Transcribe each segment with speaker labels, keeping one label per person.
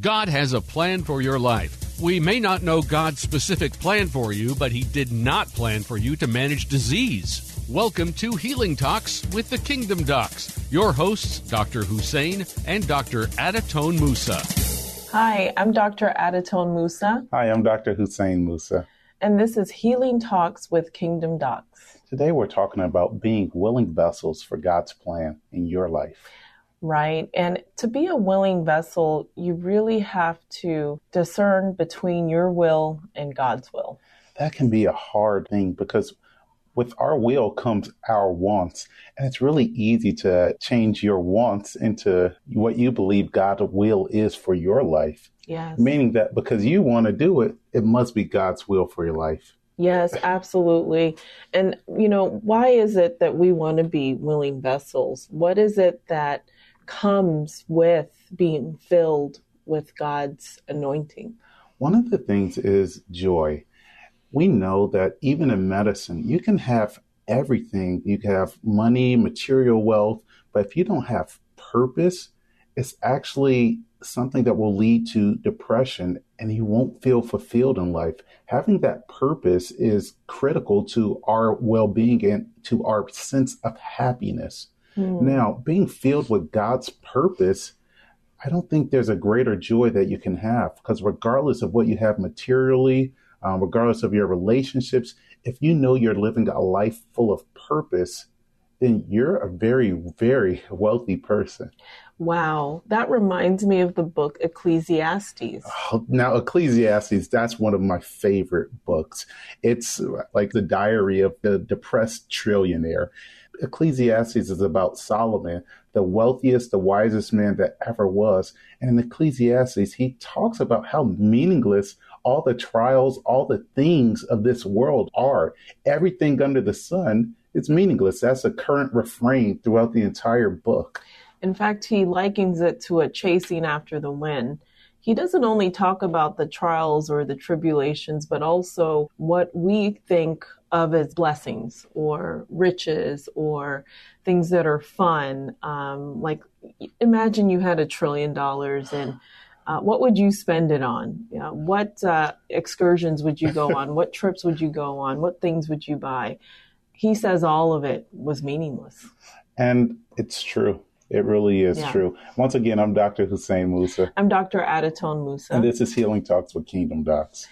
Speaker 1: God has a plan for your life. We may not know God's specific plan for you, but He did not plan for you to manage disease. Welcome to Healing Talks with the Kingdom Docs. Your hosts, Dr. Hussein and Dr. Adatone Musa.
Speaker 2: Hi, I'm Dr. Adatone Musa.
Speaker 3: Hi, I'm Dr. Hussein Musa.
Speaker 2: And this is Healing Talks with Kingdom Docs.
Speaker 3: Today we're talking about being willing vessels for God's plan in your life
Speaker 2: right? And to be a willing vessel, you really have to discern between your will and God's will.
Speaker 3: That can be a hard thing because with our will comes our wants. And it's really easy to change your wants into what you believe God's will is for your life.
Speaker 2: Yes.
Speaker 3: Meaning that because you want to do it, it must be God's will for your life.
Speaker 2: Yes, absolutely. And, you know, why is it that we want to be willing vessels? What is it that comes with being filled with God's anointing.
Speaker 3: One of the things is joy. We know that even in medicine, you can have everything. You can have money, material wealth, but if you don't have purpose, it's actually something that will lead to depression and you won't feel fulfilled in life. Having that purpose is critical to our well being and to our sense of happiness. Mm. Now, being filled with God's purpose, I don't think there's a greater joy that you can have because, regardless of what you have materially, um, regardless of your relationships, if you know you're living a life full of purpose, then you're a very, very wealthy person.
Speaker 2: Wow, that reminds me of the book Ecclesiastes.
Speaker 3: Oh, now, Ecclesiastes, that's one of my favorite books. It's like the diary of the depressed trillionaire. Ecclesiastes is about Solomon, the wealthiest, the wisest man that ever was. And in Ecclesiastes, he talks about how meaningless all the trials, all the things of this world are. Everything under the sun is meaningless. That's a current refrain throughout the entire book.
Speaker 2: In fact, he likens it to a chasing after the wind he doesn't only talk about the trials or the tribulations, but also what we think of as blessings or riches or things that are fun. Um, like, imagine you had a trillion dollars and uh, what would you spend it on? You know, what uh, excursions would you go on? what trips would you go on? What things would you buy? He says all of it was meaningless.
Speaker 3: And it's true. It really is yeah. true. Once again, I'm Dr. Hussein Musa.
Speaker 2: I'm Dr. Adatone Musa.
Speaker 3: And this is Healing Talks with Kingdom Docs.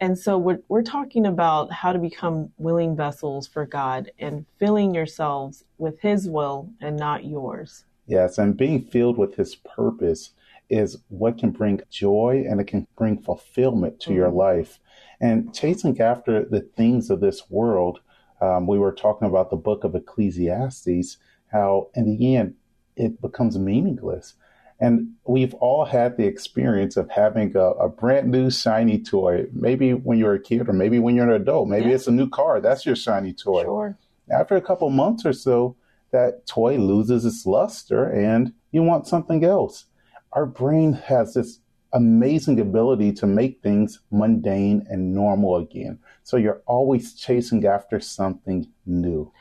Speaker 2: And so we're, we're talking about how to become willing vessels for God and filling yourselves with His will and not yours.
Speaker 3: Yes, and being filled with His purpose is what can bring joy and it can bring fulfillment to mm-hmm. your life. And chasing after the things of this world, um, we were talking about the book of Ecclesiastes, how in the end, it becomes meaningless. And we've all had the experience of having a, a, brand new shiny toy, maybe when you're a kid or maybe when you're an adult. Maybe yeah. it's a new car. That's your shiny toy.
Speaker 2: Sure.
Speaker 3: After a couple months or so, that toy loses its luster and you want something else. Our brain has this amazing ability to make things mundane and normal again. So you're always chasing after something new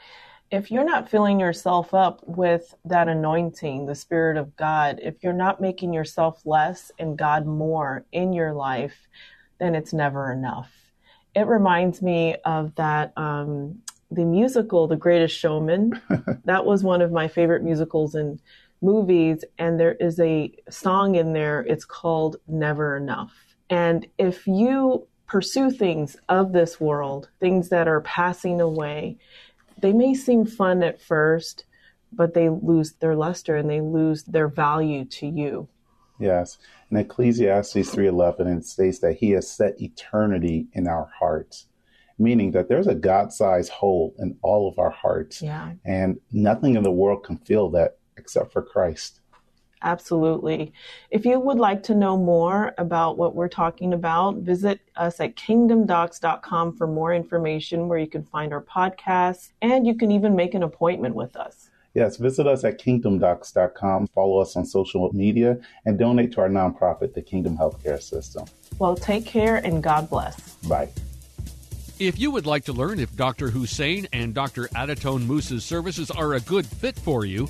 Speaker 2: if you're not filling yourself up with that anointing, the Spirit of God, if you're not making yourself less and God more in your life, then it's never enough. It reminds me of that um, the musical, The Greatest Showman. that was one of my favorite musicals and movies, and there is a song in there. It's called Never Enough. And if you pursue things of this world, things that are passing away, they may seem fun at first, but they lose their luster and they lose their value to you.
Speaker 3: Yes. In Ecclesiastes 3:11 it states that he has set eternity in our hearts, meaning that there's a God-sized hole in all of our hearts.
Speaker 2: Yeah.
Speaker 3: And nothing in the world can fill that except for Christ.
Speaker 2: Absolutely. If you would like to know more about what we're talking about, visit us at kingdomdocs.com for more information where you can find our podcasts and you can even make an appointment with us.
Speaker 3: Yes, visit us at kingdomdocs.com, follow us on social media, and donate to our nonprofit, the Kingdom Healthcare System.
Speaker 2: Well, take care and God bless.
Speaker 3: Bye.
Speaker 1: If you would like to learn if Dr. Hussein and Dr. Adatone Musa's services are a good fit for you,